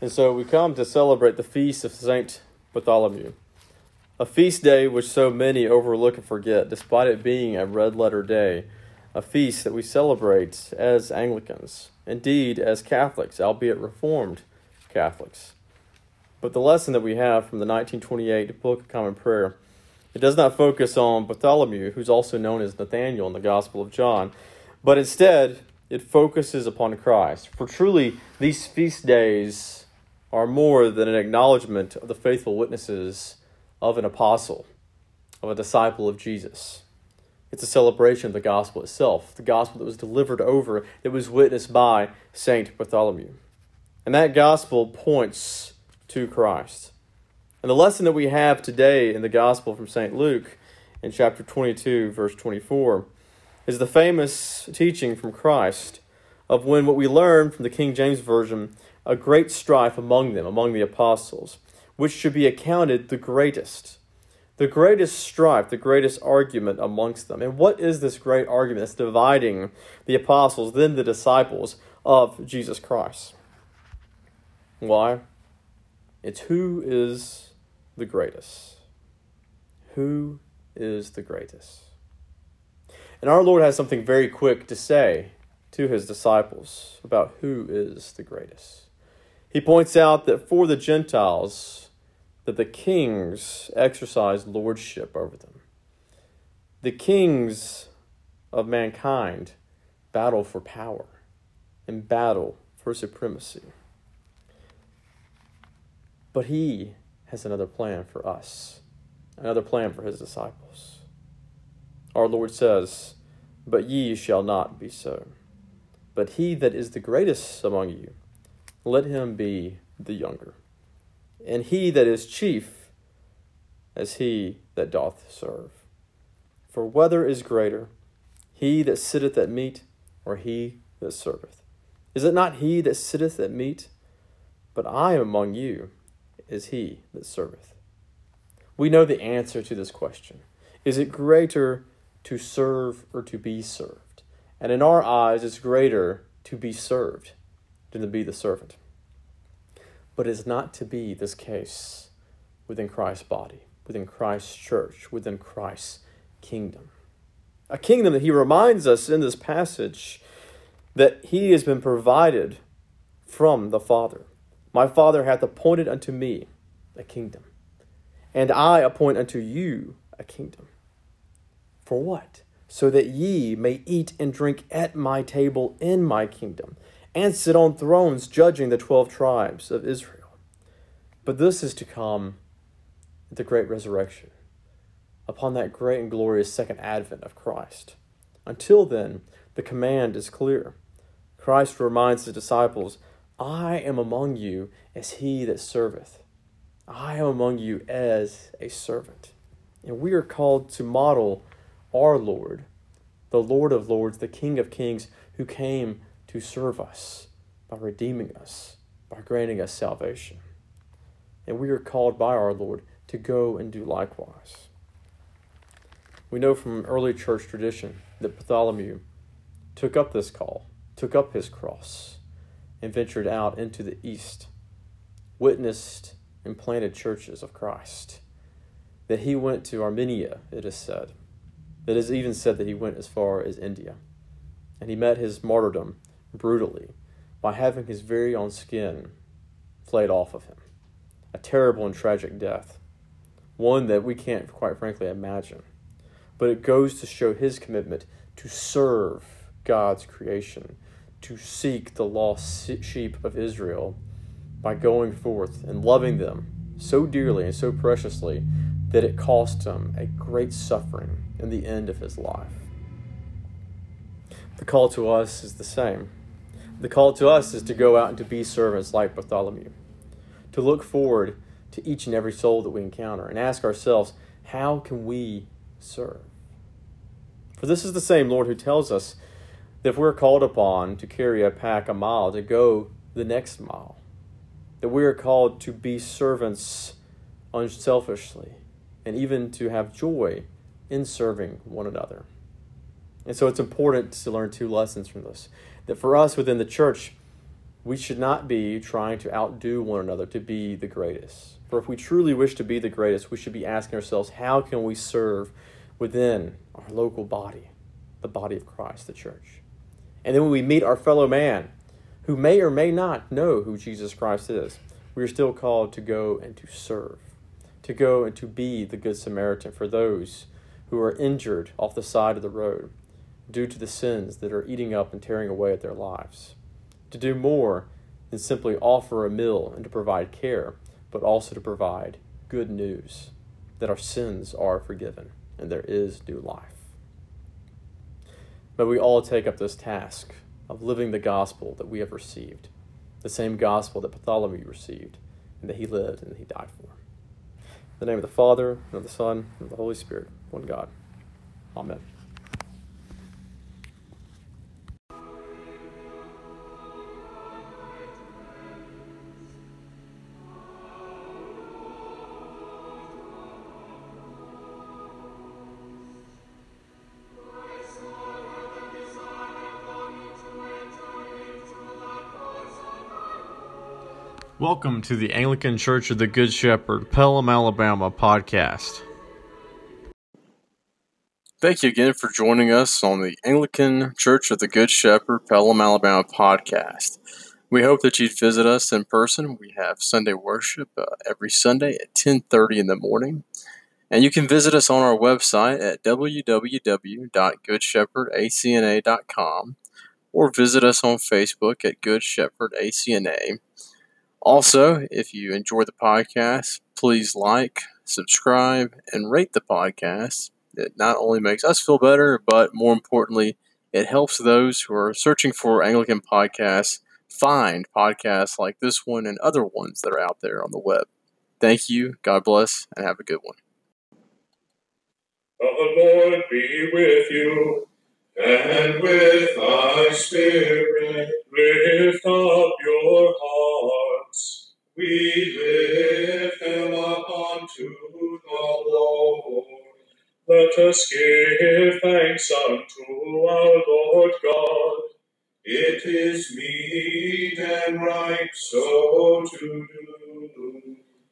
And so we come to celebrate the feast of Saint Bartholomew, a feast day which so many overlook and forget, despite it being a red letter day, a feast that we celebrate as Anglicans, indeed as Catholics, albeit Reformed Catholics. But the lesson that we have from the 1928 Book of Common Prayer, it does not focus on Bartholomew, who's also known as Nathaniel in the Gospel of John, but instead it focuses upon Christ. For truly, these feast days are more than an acknowledgement of the faithful witnesses of an apostle, of a disciple of Jesus. It's a celebration of the gospel itself, the gospel that was delivered over, that was witnessed by Saint Bartholomew. And that gospel points to Christ. And the lesson that we have today in the gospel from St. Luke in chapter 22, verse 24, is the famous teaching from Christ of when what we learn from the King James Version, a great strife among them, among the apostles, which should be accounted the greatest. The greatest strife, the greatest argument amongst them. And what is this great argument that's dividing the apostles, then the disciples of Jesus Christ? Why? It's who is the greatest. Who is the greatest? And our Lord has something very quick to say to his disciples about who is the greatest. He points out that for the Gentiles, that the kings exercise lordship over them. The kings of mankind battle for power and battle for supremacy. But he has another plan for us, another plan for his disciples. Our Lord says, But ye shall not be so. But he that is the greatest among you, let him be the younger. And he that is chief, as he that doth serve. For whether is greater, he that sitteth at meat, or he that serveth? Is it not he that sitteth at meat? But I am among you is he that serveth? We know the answer to this question. Is it greater to serve or to be served? And in our eyes, it's greater to be served than to be the servant. But it's not to be this case within Christ's body, within Christ's church, within Christ's kingdom. A kingdom that he reminds us in this passage that he has been provided from the Father. My Father hath appointed unto me a kingdom, and I appoint unto you a kingdom. For what? So that ye may eat and drink at my table in my kingdom, and sit on thrones judging the twelve tribes of Israel. But this is to come at the great resurrection, upon that great and glorious second advent of Christ. Until then, the command is clear. Christ reminds the disciples I am among you as he that serveth. I am among you as a servant. And we are called to model our Lord, the Lord of Lords, the King of Kings, who came to serve us by redeeming us, by granting us salvation. And we are called by our Lord to go and do likewise. We know from early church tradition that Bartholomew took up this call, took up his cross and ventured out into the east, witnessed and planted churches of Christ. That he went to Armenia, it is said. It is even said that he went as far as India. And he met his martyrdom brutally by having his very own skin flayed off of him. A terrible and tragic death. One that we can't, quite frankly, imagine. But it goes to show his commitment to serve God's creation to seek the lost sheep of Israel by going forth and loving them so dearly and so preciously that it cost him a great suffering in the end of his life. The call to us is the same. The call to us is to go out and to be servants like Bartholomew, to look forward to each and every soul that we encounter and ask ourselves, how can we serve? For this is the same Lord who tells us that if we're called upon to carry a pack a mile, to go the next mile, that we are called to be servants unselfishly and even to have joy in serving one another. And so it's important to learn two lessons from this. That for us within the church, we should not be trying to outdo one another to be the greatest. For if we truly wish to be the greatest, we should be asking ourselves, how can we serve within our local body, the body of Christ, the church? And then when we meet our fellow man, who may or may not know who Jesus Christ is, we are still called to go and to serve, to go and to be the Good Samaritan for those who are injured off the side of the road due to the sins that are eating up and tearing away at their lives to do more than simply offer a meal and to provide care, but also to provide good news that our sins are forgiven and there is new life. But we all take up this task of living the gospel that we have received, the same gospel that Bartholomew received and that he lived and that he died for. In the name of the Father, and of the Son, and of the Holy Spirit, one God. Amen. Welcome to the Anglican Church of the Good Shepherd, Pelham, Alabama podcast. Thank you again for joining us on the Anglican Church of the Good Shepherd, Pelham, Alabama podcast. We hope that you'd visit us in person. We have Sunday worship uh, every Sunday at 10:30 in the morning. And you can visit us on our website at www.goodshepherdacna.com or visit us on Facebook at Good Shepherd ACNA also, if you enjoy the podcast, please like, subscribe, and rate the podcast. It not only makes us feel better, but more importantly, it helps those who are searching for Anglican podcasts find podcasts like this one and other ones that are out there on the web. Thank you, God bless, and have a good one. The Lord be with you and with thy spirit. Lift up your hearts. We lift them up unto the Lord. Let us give thanks unto our Lord God. It is meet and right so to do.